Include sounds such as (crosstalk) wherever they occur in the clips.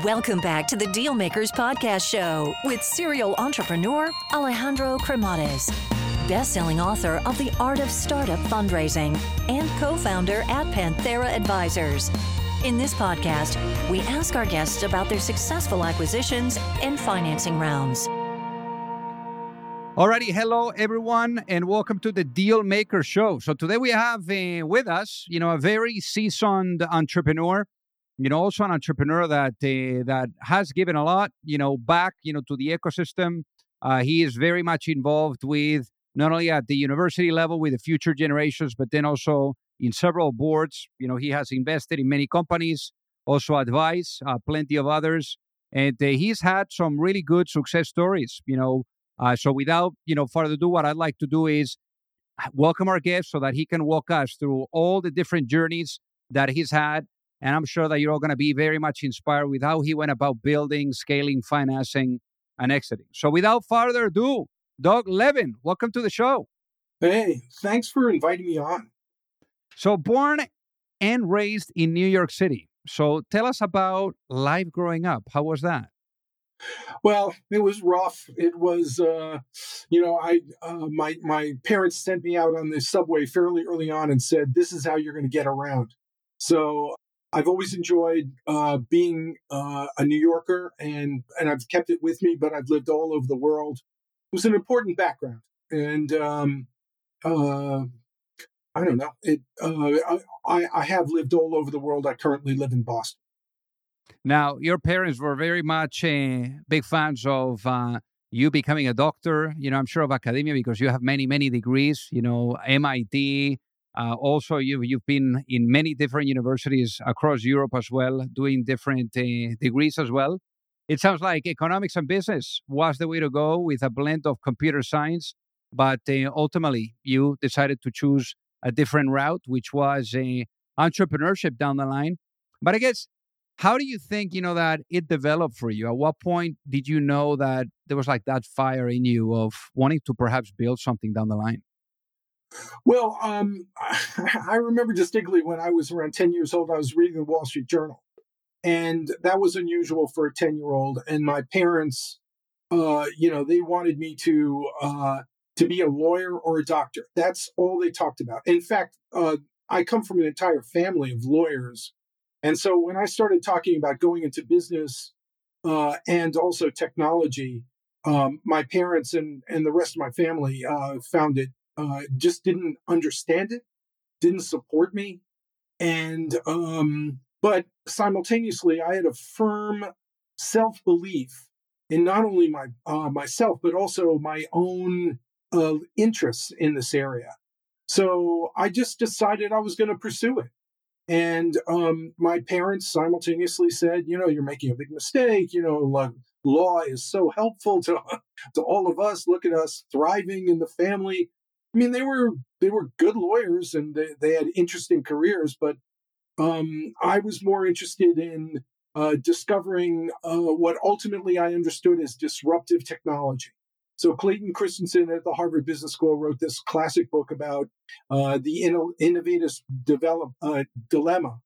Welcome back to the Dealmakers Podcast Show with serial entrepreneur Alejandro Cremades, best-selling author of The Art of Startup Fundraising and co-founder at Panthera Advisors. In this podcast, we ask our guests about their successful acquisitions and financing rounds. Alrighty, hello everyone, and welcome to the Deal Maker Show. So today we have uh, with us, you know, a very seasoned entrepreneur you know, also an entrepreneur that uh, that has given a lot, you know, back, you know, to the ecosystem. Uh, he is very much involved with not only at the university level with the future generations, but then also in several boards. You know, he has invested in many companies, also advised uh, plenty of others, and uh, he's had some really good success stories. You know, uh, so without you know further ado, what I'd like to do is welcome our guest so that he can walk us through all the different journeys that he's had and I'm sure that you're all going to be very much inspired with how he went about building, scaling, financing, and exiting. So without further ado, Doug Levin, welcome to the show. Hey, thanks for inviting me on. So, born and raised in New York City. So, tell us about life growing up. How was that? Well, it was rough. It was, uh, you know, I uh, my my parents sent me out on the subway fairly early on and said, "This is how you're going to get around." So I've always enjoyed uh, being uh, a New Yorker, and and I've kept it with me. But I've lived all over the world. It was an important background, and um, uh, I don't know. It. Uh, I I have lived all over the world. I currently live in Boston. Now, your parents were very much uh, big fans of uh, you becoming a doctor. You know, I'm sure of academia because you have many many degrees. You know, MIT. Uh, also, you've, you've been in many different universities across Europe as well, doing different uh, degrees as well. It sounds like economics and business was the way to go with a blend of computer science, but uh, ultimately you decided to choose a different route, which was uh, entrepreneurship down the line. But I guess, how do you think you know that it developed for you? At what point did you know that there was like that fire in you of wanting to perhaps build something down the line? Well, um, (laughs) I remember distinctly when I was around 10 years old, I was reading the Wall Street Journal. And that was unusual for a 10 year old. And my parents, uh, you know, they wanted me to, uh, to be a lawyer or a doctor. That's all they talked about. In fact, uh, I come from an entire family of lawyers. And so when I started talking about going into business uh, and also technology, um, my parents and, and the rest of my family uh, found it uh, just didn't understand it, didn't support me. And, um, but simultaneously, I had a firm self belief in not only my, uh, myself, but also my own uh, interests in this area. So I just decided I was going to pursue it. And um, my parents simultaneously said, you know, you're making a big mistake. You know, law is so helpful to, (laughs) to all of us. Look at us thriving in the family. I mean, they were they were good lawyers and they, they had interesting careers, but um, I was more interested in uh, discovering uh, what ultimately I understood as disruptive technology. So Clayton Christensen at the Harvard Business School wrote this classic book about uh, the inno- innovative develop, uh, dilemma,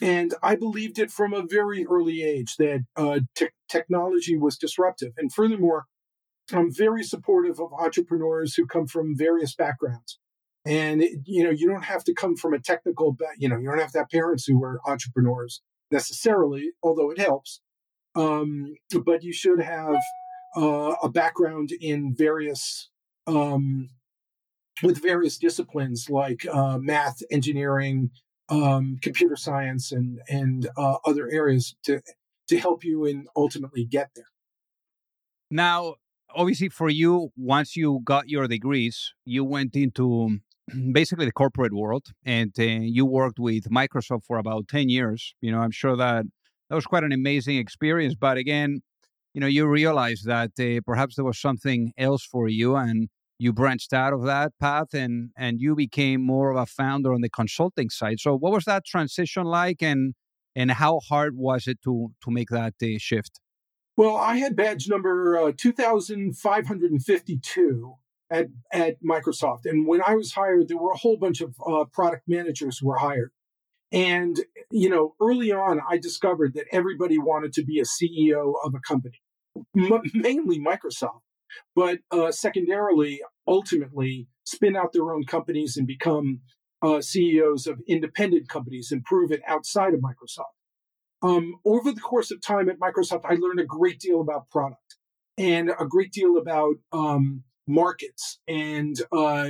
and I believed it from a very early age that uh, te- technology was disruptive. And furthermore, I'm very supportive of entrepreneurs who come from various backgrounds. And, it, you know, you don't have to come from a technical, you know, you don't have to have parents who are entrepreneurs necessarily, although it helps. Um, but you should have uh, a background in various, um, with various disciplines like uh, math, engineering, um, computer science, and and uh, other areas to to help you and ultimately get there. Now, obviously for you once you got your degrees you went into (clears throat) basically the corporate world and uh, you worked with microsoft for about 10 years you know i'm sure that that was quite an amazing experience but again you know you realized that uh, perhaps there was something else for you and you branched out of that path and and you became more of a founder on the consulting side. So what was that transition like and and how hard was it to to make that uh, shift well, I had badge number uh, 2,552 at, at Microsoft. And when I was hired, there were a whole bunch of uh, product managers who were hired. And, you know, early on, I discovered that everybody wanted to be a CEO of a company, M- mainly Microsoft, but uh, secondarily, ultimately, spin out their own companies and become uh, CEOs of independent companies and prove it outside of Microsoft. Um, over the course of time at Microsoft, I learned a great deal about product and a great deal about um, markets and uh,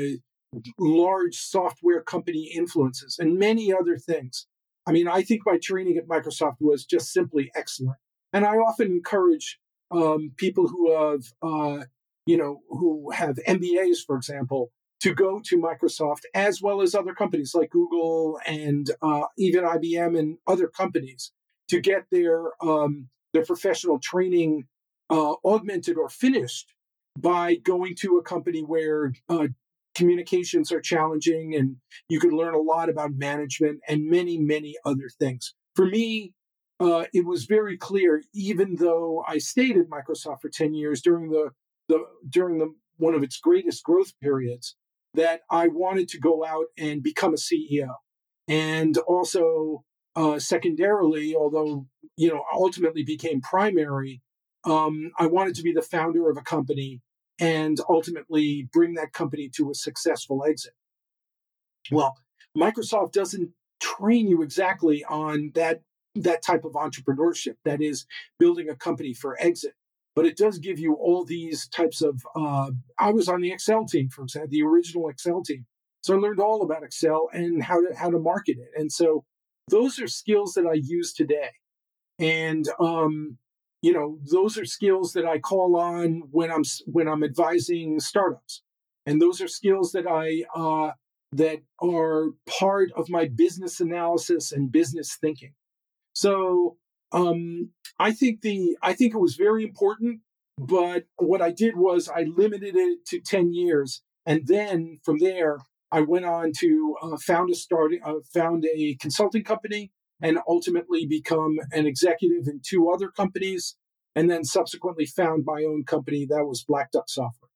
large software company influences and many other things. I mean, I think my training at Microsoft was just simply excellent. And I often encourage um, people who have, uh, you know, who have MBAs, for example, to go to Microsoft as well as other companies like Google and uh, even IBM and other companies to get their um, their professional training uh, augmented or finished by going to a company where uh, communications are challenging and you can learn a lot about management and many, many other things. For me, uh, it was very clear, even though I stayed at Microsoft for 10 years during the, the during the one of its greatest growth periods, that I wanted to go out and become a CEO. And also, uh, secondarily, although you know ultimately became primary, um, I wanted to be the founder of a company and ultimately bring that company to a successful exit. Well, Microsoft doesn't train you exactly on that that type of entrepreneurship that is building a company for exit but it does give you all these types of uh, i was on the excel team for example the original excel team so i learned all about excel and how to how to market it and so those are skills that i use today. And um, you know those are skills that i call on when i'm when i'm advising startups. And those are skills that i uh, that are part of my business analysis and business thinking. So um, i think the i think it was very important but what i did was i limited it to 10 years. And then from there i went on to uh, found a starting uh, found a consulting company and ultimately become an executive in two other companies and then subsequently found my own company that was Black Duck Software.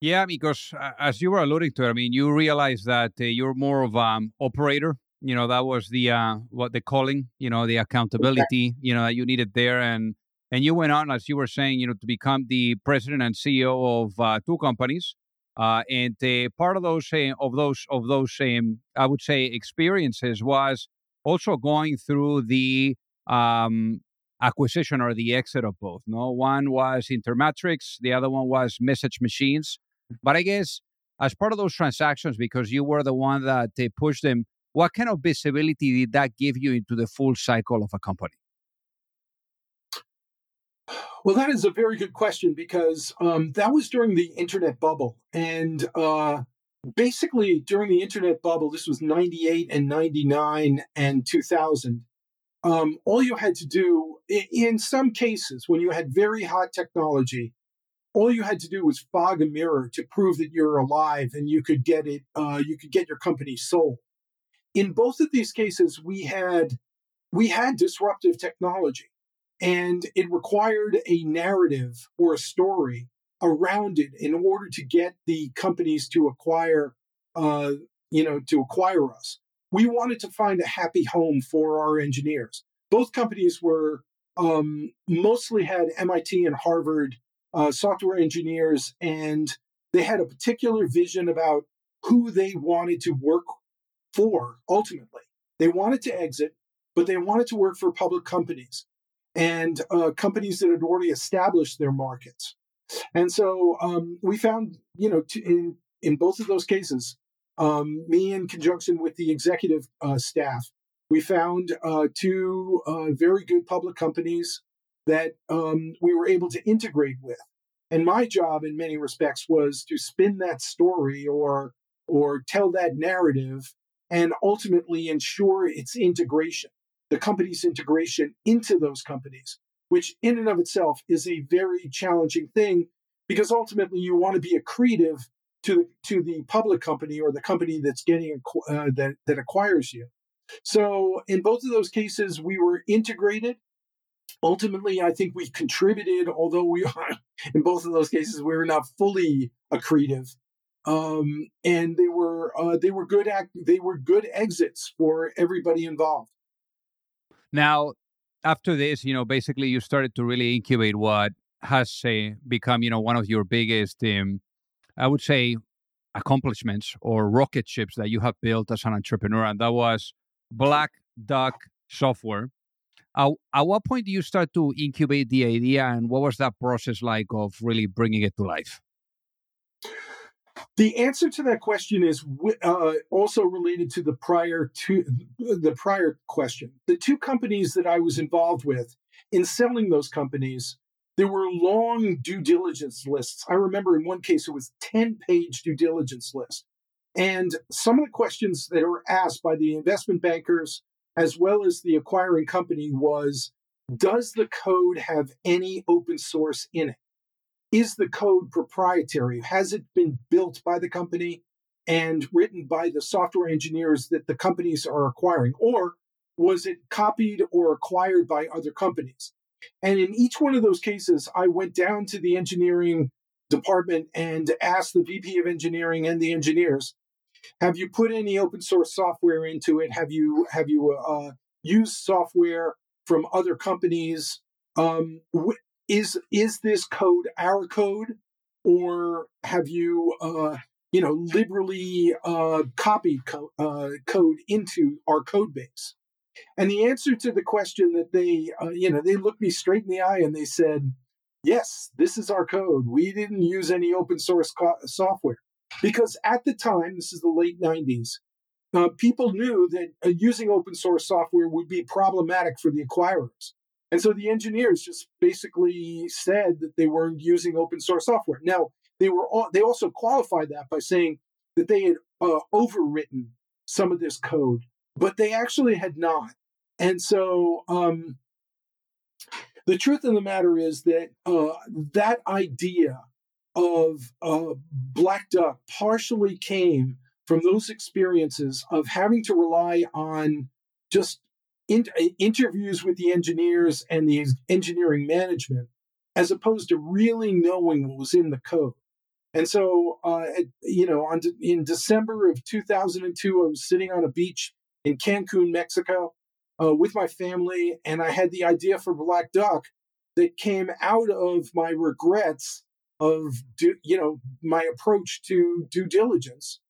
Yeah, because uh, as you were alluding to, I mean, you realize that uh, you're more of an um, operator. You know, that was the uh, what the calling. You know, the accountability. Okay. You know, that you needed there, and and you went on, as you were saying, you know, to become the president and CEO of uh, two companies. Uh, and part of those of those of those um, I would say experiences was also going through the um, acquisition or the exit of both. No, one was Intermatrix, the other one was Message Machines. But I guess as part of those transactions, because you were the one that they pushed them, what kind of visibility did that give you into the full cycle of a company? Well, that is a very good question because um, that was during the internet bubble. And uh, basically, during the internet bubble, this was 98 and 99 and 2000 um, all you had to do, in some cases, when you had very hot technology, all you had to do was fog a mirror to prove that you're alive and you could get it, uh, you could get your company sold. In both of these cases, we had we had disruptive technology, and it required a narrative or a story around it in order to get the companies to acquire, uh, you know, to acquire us we wanted to find a happy home for our engineers. Both companies were um, mostly had MIT and Harvard uh, software engineers, and they had a particular vision about who they wanted to work for ultimately. They wanted to exit, but they wanted to work for public companies and uh, companies that had already established their markets. And so um, we found, you know, t- in in both of those cases, um, me in conjunction with the executive uh, staff, we found uh, two uh, very good public companies that um, we were able to integrate with. And my job, in many respects, was to spin that story or or tell that narrative, and ultimately ensure its integration, the company's integration into those companies, which in and of itself is a very challenging thing because ultimately you want to be accretive to to the public company or the company that's getting uh, that that acquires you. So in both of those cases, we were integrated. Ultimately, I think we contributed, although we (laughs) are in both of those cases we were not fully accretive. um, and they were uh, they were good act they were good exits for everybody involved. Now, after this, you know, basically you started to really incubate what has uh, become, you know, one of your biggest, um, I would say, accomplishments or rocket ships that you have built as an entrepreneur, and that was Black Duck Software. Uh, at what point do you start to incubate the idea, and what was that process like of really bringing it to life? The answer to that question is uh, also related to the prior to the prior question. The two companies that I was involved with in selling those companies, there were long due diligence lists. I remember in one case it was 10 page due diligence list. And some of the questions that were asked by the investment bankers as well as the acquiring company was Does the code have any open source in it? Is the code proprietary? Has it been built by the company and written by the software engineers that the companies are acquiring? Or was it copied or acquired by other companies? And in each one of those cases, I went down to the engineering department and asked the VP of engineering and the engineers, have you put any open source software into it? Have you have you uh, used software from other companies? Um, is is this code our code, or have you uh, you know liberally uh, copied co- uh, code into our code base? And the answer to the question that they uh, you know they looked me straight in the eye and they said, yes, this is our code. We didn't use any open source co- software because at the time, this is the late 90s, uh, people knew that uh, using open source software would be problematic for the acquirers. And so the engineers just basically said that they weren't using open source software. Now, they were all, they also qualified that by saying that they had uh, overwritten some of this code, but they actually had not. And so um, the truth of the matter is that uh, that idea of uh, Black Duck partially came from those experiences of having to rely on just in, interviews with the engineers and the engineering management, as opposed to really knowing what was in the code. And so, uh, you know, on in December of 2002, I was sitting on a beach in Cancun, Mexico, uh, with my family, and I had the idea for Black Duck that came out of my regrets of you know my approach to due diligence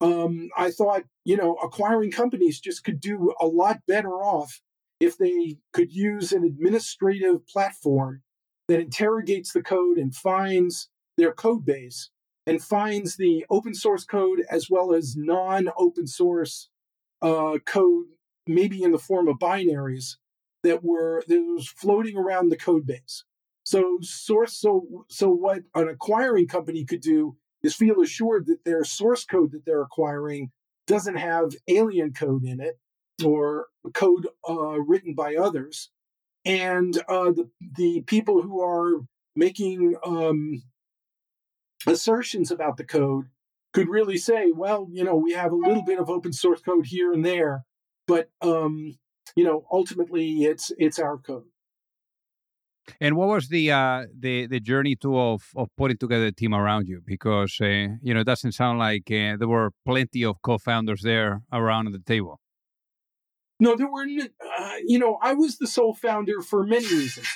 um, i thought you know acquiring companies just could do a lot better off if they could use an administrative platform that interrogates the code and finds their code base and finds the open source code as well as non open source uh, code, maybe in the form of binaries that were that was floating around the code base. So source so so what an acquiring company could do is feel assured that their source code that they're acquiring doesn't have alien code in it or code uh, written by others, and uh, the the people who are making um, assertions about the code could really say, well, you know, we have a little bit of open source code here and there, but um, you know, ultimately it's it's our code. And what was the uh, the the journey to of of putting together a team around you? Because uh, you know it doesn't sound like uh, there were plenty of co-founders there around the table. No, there were. Uh, you know, I was the sole founder for many reasons.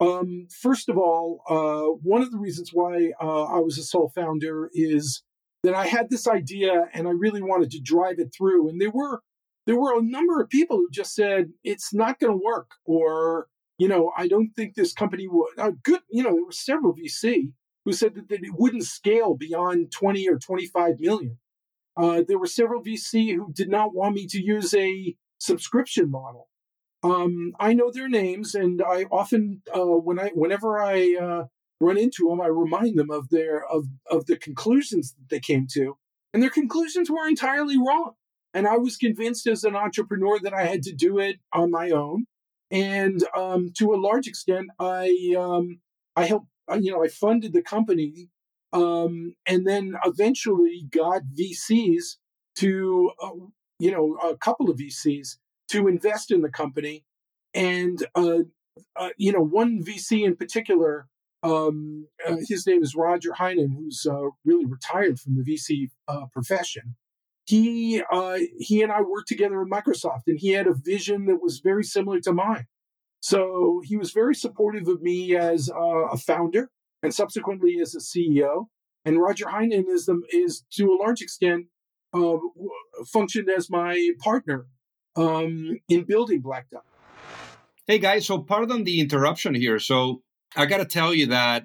Um, first of all, uh, one of the reasons why uh, I was a sole founder is that I had this idea and I really wanted to drive it through. And there were there were a number of people who just said it's not going to work, or you know, I don't think this company would. Uh, good, you know, there were several VC who said that, that it wouldn't scale beyond 20 or 25 million. Uh, there were several VC who did not want me to use a subscription model. Um, I know their names, and I often, uh, when I, whenever I uh, run into them, I remind them of their of of the conclusions that they came to, and their conclusions were entirely wrong. And I was convinced as an entrepreneur that I had to do it on my own. And um, to a large extent, I um, I helped. Uh, you know, I funded the company, um, and then eventually got VCs to, uh, you know, a couple of VCs to invest in the company, and uh, uh, you know, one VC in particular um, uh, his name is Roger Heinen, who's uh, really retired from the VC profession. He uh, he and I worked together at Microsoft, and he had a vision that was very similar to mine. So he was very supportive of me as uh, a founder, and subsequently as a CEO. And Roger Heinen is the, is to a large extent uh, functioned as my partner um, in building Black Duck. Hey guys, so pardon the interruption here. So I got to tell you that,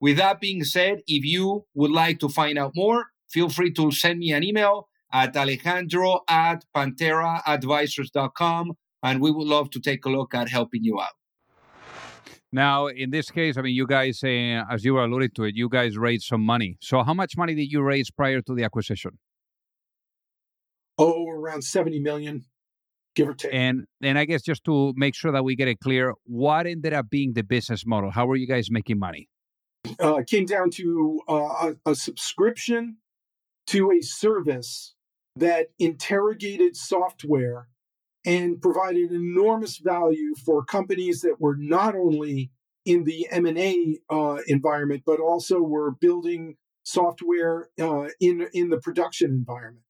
with that being said, if you would like to find out more, feel free to send me an email at alejandro at pantheraadvisors.com and we would love to take a look at helping you out. Now, in this case, I mean, you guys, uh, as you were alluding to it, you guys raised some money. So, how much money did you raise prior to the acquisition? Oh, around 70 million, give or take. And and I guess just to make sure that we get it clear, what ended up being the business model? How were you guys making money? Uh, came down to uh, a, a subscription to a service that interrogated software and provided enormous value for companies that were not only in the M&A uh, environment, but also were building software uh, in, in the production environment.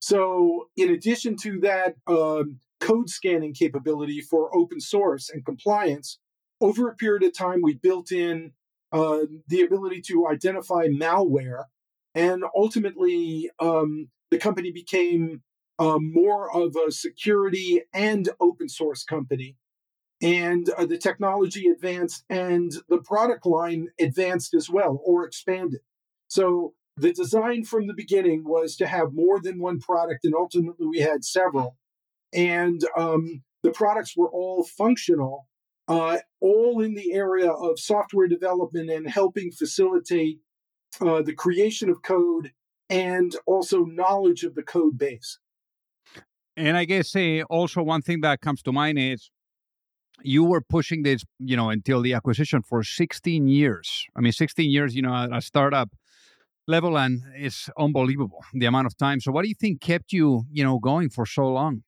So in addition to that um, code scanning capability for open source and compliance, over a period of time, we built in uh, the ability to identify malware, and ultimately um, the company became uh, more of a security and open source company. And uh, the technology advanced and the product line advanced as well or expanded. So the design from the beginning was to have more than one product, and ultimately we had several. And um, the products were all functional uh, all in the area of software development and helping facilitate uh, the creation of code and also knowledge of the code base. And I guess uh, also one thing that comes to mind is you were pushing this, you know, until the acquisition for 16 years. I mean, 16 years, you know, at a startup level, and it's unbelievable the amount of time. So, what do you think kept you, you know, going for so long?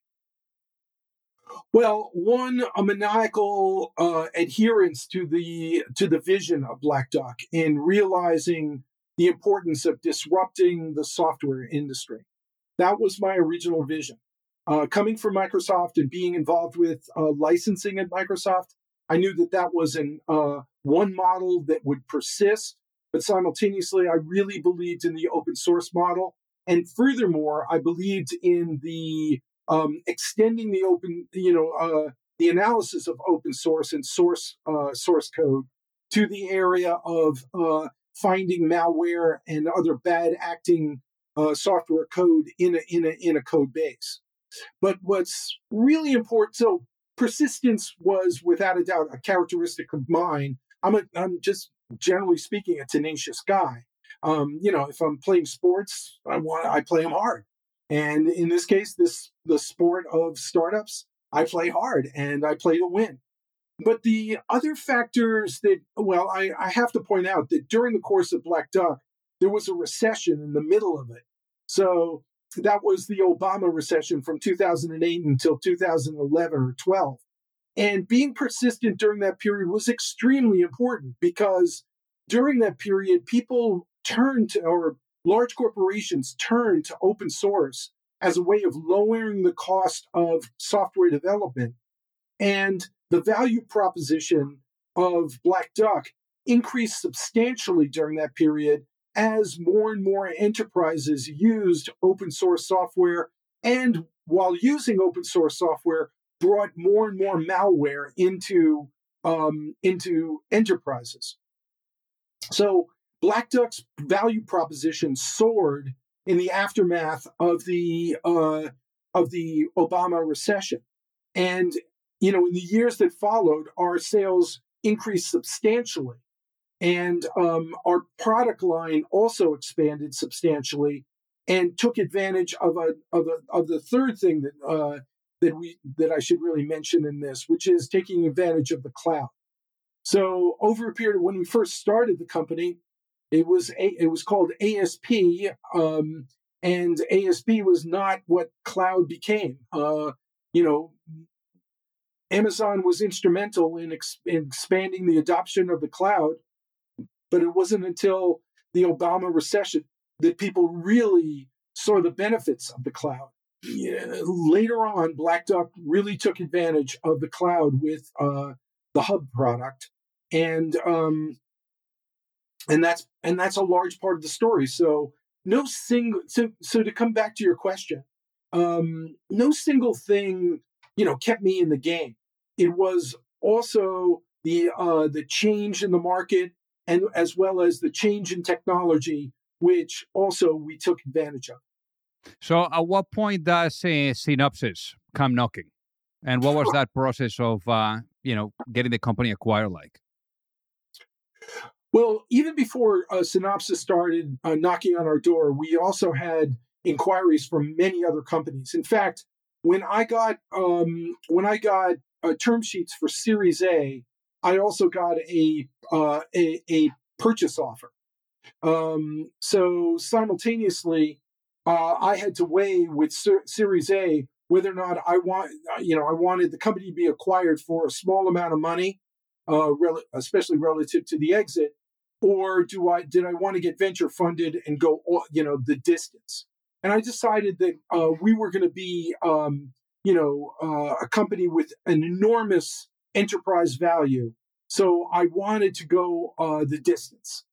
Well, one a maniacal uh, adherence to the to the vision of Black Duck in realizing the importance of disrupting the software industry. That was my original vision. Uh, coming from Microsoft and being involved with uh, licensing at Microsoft, I knew that that was an uh, one model that would persist. But simultaneously, I really believed in the open source model, and furthermore, I believed in the um, extending the open, you know, uh, the analysis of open source and source uh, source code to the area of uh, finding malware and other bad acting uh, software code in a, in a in a code base. But what's really important, so persistence was without a doubt a characteristic of mine. I'm a, I'm just generally speaking a tenacious guy. Um, you know, if I'm playing sports, I want I play them hard. And in this case, this the sport of startups, I play hard and I play to win. But the other factors that, well, I, I have to point out that during the course of Black Duck, there was a recession in the middle of it. So that was the Obama recession from 2008 until 2011 or 12. And being persistent during that period was extremely important because during that period, people turned to, or large corporations turned to open source as a way of lowering the cost of software development. And the value proposition of Black Duck increased substantially during that period as more and more enterprises used open source software and while using open source software brought more and more malware into um, into enterprises so black duck's value proposition soared in the aftermath of the uh, of the obama recession and you know in the years that followed our sales increased substantially and um, our product line also expanded substantially and took advantage of a of, a, of the third thing that uh, that we that I should really mention in this, which is taking advantage of the cloud. So over a period of when we first started the company, it was a, it was called ASP, um, and ASP was not what cloud became. Uh, you know, Amazon was instrumental in, ex- in expanding the adoption of the cloud, but it wasn't until the Obama recession that people really saw the benefits of the cloud. Yeah, later on, Black Duck really took advantage of the cloud with uh, the Hub product, and um, and that's and that's a large part of the story. So no single so, so to come back to your question, um, no single thing you know kept me in the game. It was also the uh, the change in the market and as well as the change in technology, which also we took advantage of. So, at what point does uh, Synopsys come knocking, and what was that process of uh, you know getting the company acquired like? Well, even before uh, Synopsys started uh, knocking on our door, we also had inquiries from many other companies. In fact, when I got um, when I got uh, term sheets for Series A, I also got a uh, a, a, purchase offer. Um, so simultaneously, uh, I had to weigh with Ser- Series A whether or not I want, uh, you know, I wanted the company to be acquired for a small amount of money, uh, especially relative to the exit, or do I did I want to get venture funded and go, you know, the distance? And I decided that uh, we were going to be, um, you know, uh, a company with an enormous enterprise value. So I wanted to go uh, the distance.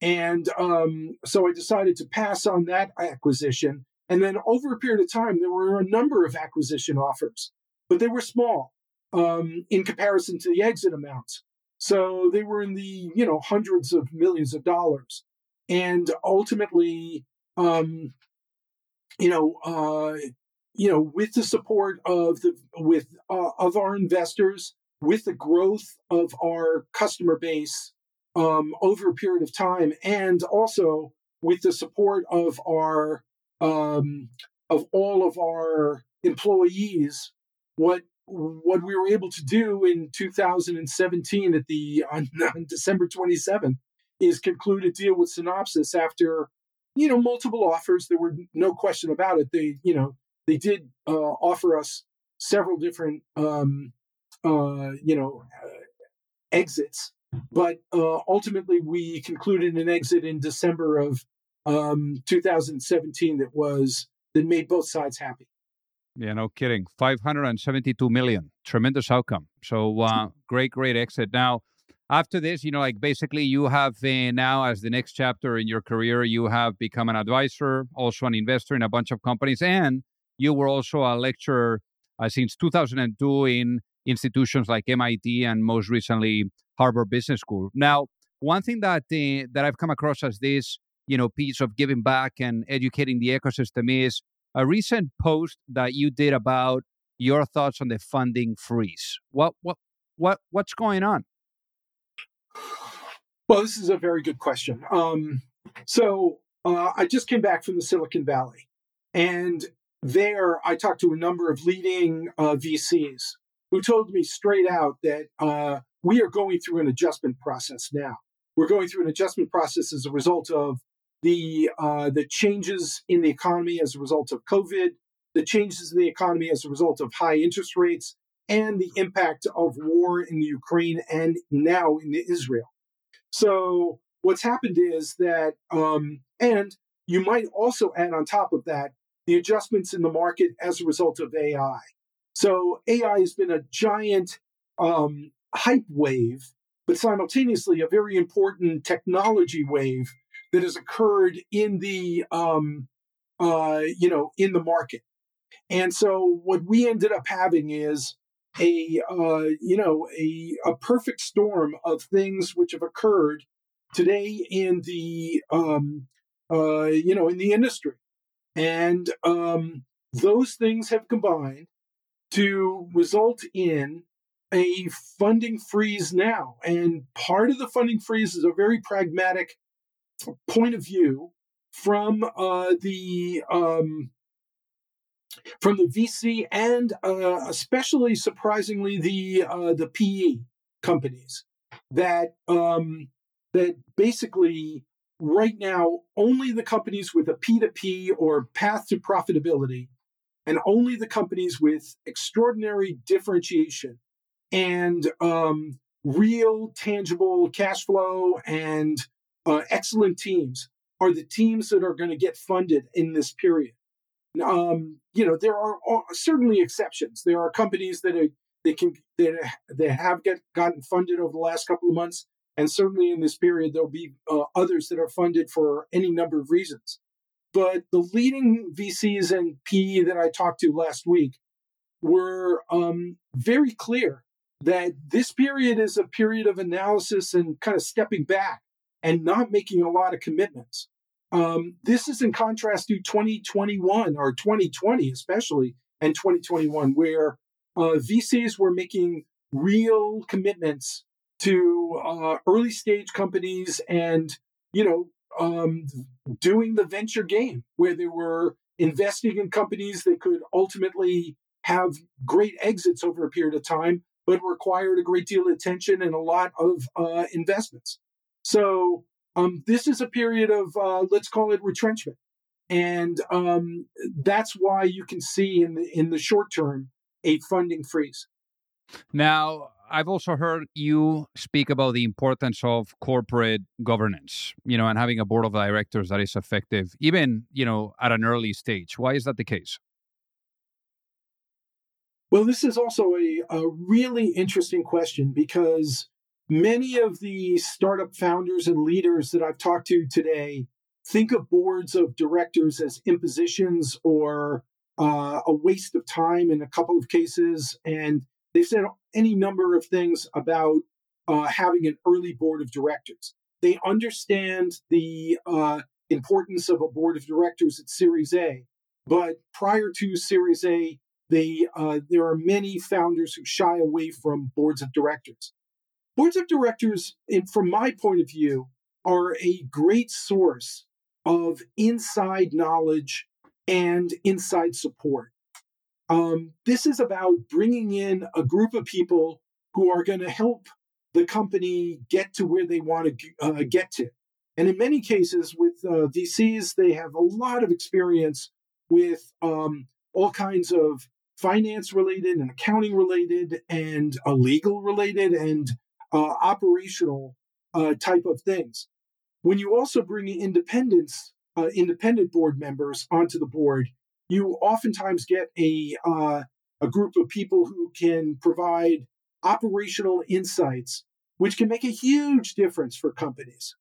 And um, so I decided to pass on that acquisition. And then over a period of time, there were a number of acquisition offers, but they were small um, in comparison to the exit amounts. So they were in the you know hundreds of millions of dollars, and ultimately, um, you know, uh, you know, with the support of the with uh, of our investors with the growth of our customer base um, over a period of time, and also with the support of our um, of all of our employees, what what we were able to do in 2017 at the on, (laughs) on December 27th is conclude a deal with Synopsys after you know multiple offers. There were no question about it. They you know they did uh, offer us several different um, uh, you know, uh, exits. But uh, ultimately, we concluded an exit in December of um, 2017 that was that made both sides happy. Yeah, no kidding. 572 million. Tremendous outcome. So uh, (laughs) great, great exit. Now, after this, you know, like basically you have uh, now as the next chapter in your career, you have become an advisor, also an investor in a bunch of companies, and you were also a lecturer uh, since 2002 in institutions like MIT and most recently Harvard Business School. Now, one thing that uh, that I've come across as this, you know, piece of giving back and educating the ecosystem is a recent post that you did about your thoughts on the funding freeze. What what what what's going on? Well, this is a very good question. Um, so uh, I just came back from the Silicon Valley, and there I talked to a number of leading uh, VCs who told me straight out that uh, we are going through an adjustment process now. We're going through an adjustment process as a result of the uh, the changes in the economy as a result of COVID, the changes in the economy as a result of high interest rates, and the impact of war in the Ukraine and now in Israel. So what's happened is that, um, and you might also add on top of that the adjustments in the market as a result of AI. So AI has been a giant um, hype wave, but simultaneously a very important technology wave that has occurred in the um, uh, you know in the market. And so what we ended up having is a uh, you know a a perfect storm of things which have occurred today in the um, uh, you know in the industry, and um, those things have combined to result in a funding freeze now. And part of the funding freeze is a very pragmatic point of view from uh, the um, from the VC and uh, especially surprisingly the uh, the PE companies that um, that basically right now only the companies with a P2P or path to profitability and only the companies with extraordinary differentiation and um, real tangible cash flow and uh, excellent teams are the teams that are going to get funded in this period. Um, you know, there are certainly exceptions. There are companies that are, they can that they have get gotten funded over the last couple of months, and certainly in this period there'll be uh, others that are funded for any number of reasons. But the leading VCs and PE that I talked to last week were um, very clear that this period is a period of analysis and kind of stepping back and not making a lot of commitments. Um, this is in contrast to 2021 or 2020, especially, and 2021, where uh, VCs were making real commitments to uh, early stage companies and, you know, um, doing the venture game where they were investing in companies that could ultimately have great exits over a period of time, but required a great deal of attention and a lot of uh, investments. So um, this is a period of uh, let's call it retrenchment, and um, that's why you can see in the in the short term a funding freeze. Now, I've also heard you speak about the importance of corporate governance, you know, and having a board of directors that is effective, even you know, at an early stage. Why is that the case? Well, this is also a, a really interesting question because many of the startup founders and leaders that I've talked to today think of boards of directors as impositions or uh, a waste of time in a couple of cases. And they've said any number of things about uh, having an early board of directors. They understand the uh, importance of a board of directors at Series A, but prior to Series A, they, uh, there are many founders who shy away from boards of directors. Boards of directors, in, from my point of view, are a great source of inside knowledge and inside support. Um, this is about bringing in a group of people who are going to help the company get to where they want to uh, get to. And in many cases, with uh, VCs, they have a lot of experience with um, all kinds of finance related and accounting related and uh, legal related and uh, operational uh, type of things. When you also bring independence, uh, independent board members onto the board, you oftentimes get a uh, a group of people who can provide operational insights, which can make a huge difference for companies.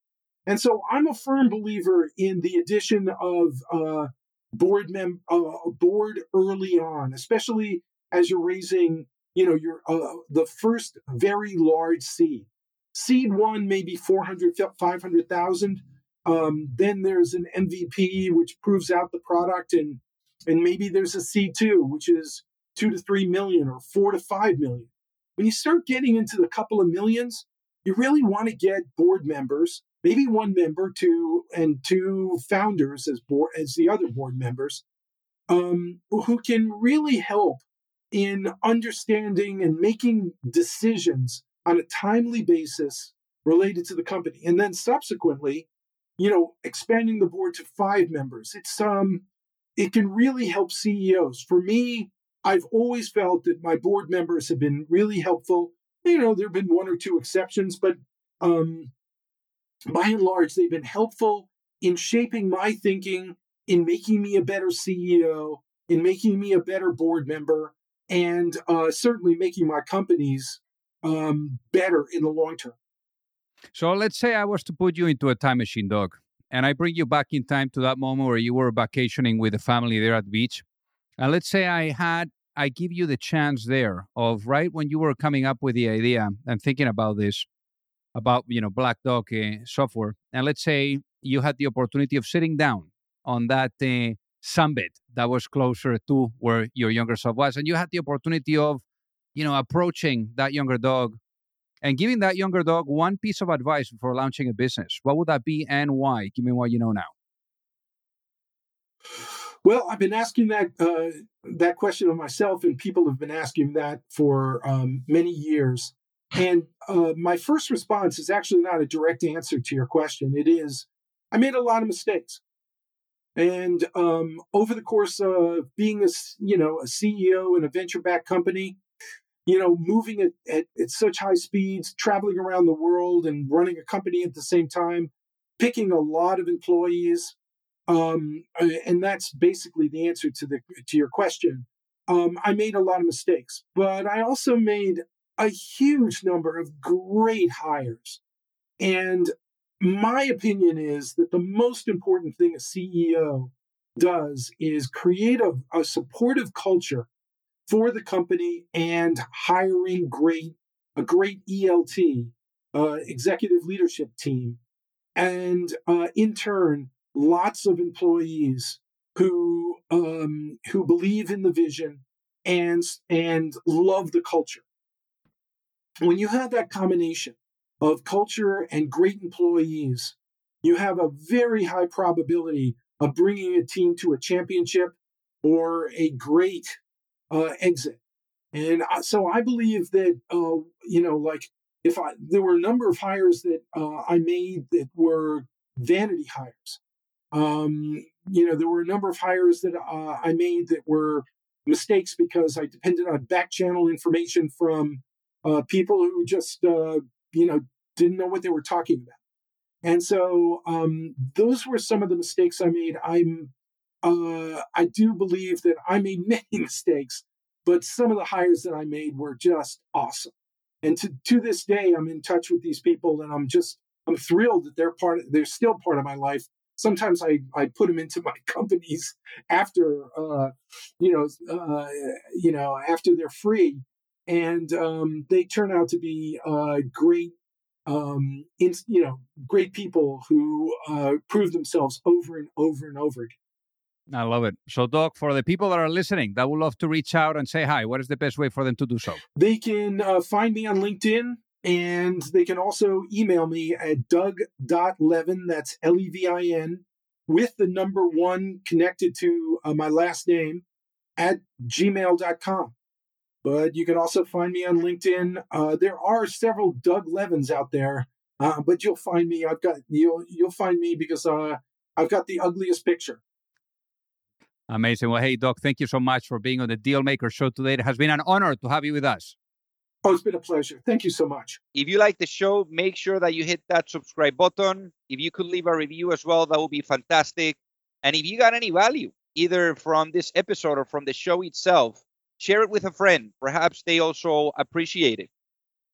And so, I'm a firm believer in the addition of uh, board mem uh, board early on, especially as you're raising you know, you're uh, the first very large seed. Seed one, maybe 400, 500,000. Um, then there's an MVP, which proves out the product. And, and maybe there's a seed two, which is two to three million or four to five million. When you start getting into the couple of millions, you really want to get board members, maybe one member, two and two founders as board as the other board members, um, who can really help in understanding and making decisions on a timely basis related to the company. And then subsequently, you know, expanding the board to five members. It's um, it can really help CEOs. For me, I've always felt that my board members have been really helpful. You know, there have been one or two exceptions, but um, by and large, they've been helpful in shaping my thinking, in making me a better CEO, in making me a better board member, and uh, certainly making my companies um, better in the long term. So let's say I was to put you into a time machine, Doug, and I bring you back in time to that moment where you were vacationing with the family there at the beach. And let's say I had, I give you the chance there of right when you were coming up with the idea and thinking about this, about, you know, Black Duck uh, software. And let's say you had the opportunity of sitting down on that uh, sunbed that was closer to where your younger self was. And you had the opportunity of, you know, approaching that younger Doug and giving that younger Doug one piece of advice before launching a business, what would that be and why? Give me what you know now. Well, I've been asking that uh, that question of myself, and people have been asking that for um, many years. And uh, my first response is actually not a direct answer to your question. It is, I made a lot of mistakes, and um, over the course of being a you know a CEO in a venture backed company, you know, moving at, at, at, such high speeds, traveling around the world and running a company at the same time, picking a lot of employees. Um, and that's basically the answer to the to your question. Um, I made a lot of mistakes, but I also made a huge number of great hires. And my opinion is that the most important thing a CEO does is create a, a supportive culture for the company and hiring great a great ELT uh, executive leadership team, and uh, in turn, lots of employees who um, who believe in the vision and and love the culture. When you have that combination of culture and great employees, you have a very high probability of bringing a team to a championship or a great uh, exit. And so I believe that, uh, you know, like if I, there were a number of hires that uh, I made that were vanity hires. Um, you know, there were a number of hires that uh, I made that were mistakes because I depended on back channel information from uh, people who just, uh, you know, didn't know what they were talking about. And so um, those were some of the mistakes I made. I'm uh, I do believe that I made (laughs) many mistakes, but some of the hires that I made were just awesome. And to, to this day, I'm in touch with these people and I'm just, I'm thrilled that they're part of, they're still part of my life. Sometimes I, I put them into (laughs) my companies after, uh, you know, uh, you know, after they're free and um, they turn out to be uh, great um, in, you know, great people who uh, prove themselves over and over and over again. I love it. So, Doug, for the people that are listening that would love to reach out and say hi, what is the best way for them to do so? They can uh, find me on LinkedIn and they can also email me at doug.levin, that's L E V I N, with the number one connected to uh, my last name at gmail.com. But you can also find me on LinkedIn. Uh, there are several Doug Levins out there, uh, but you'll find me. I've got you'll you'll find me because uh, I've got the ugliest picture. Amazing. Well, hey, Doug, thank you so much for being on the Dealmaker Show today. It has been an honor to have you with us. Oh, it's been a pleasure. Thank you so much. If you like the show, make sure that you hit that subscribe button. If you could leave a review as well, that would be fantastic. And if you got any value, either from this episode or from the show itself, share it with a friend. Perhaps they also appreciate it.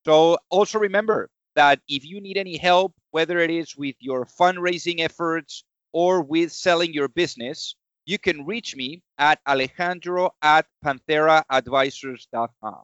So also remember that if you need any help, whether it is with your fundraising efforts or with selling your business, you can reach me at alejandro at pantheraadvisors.com.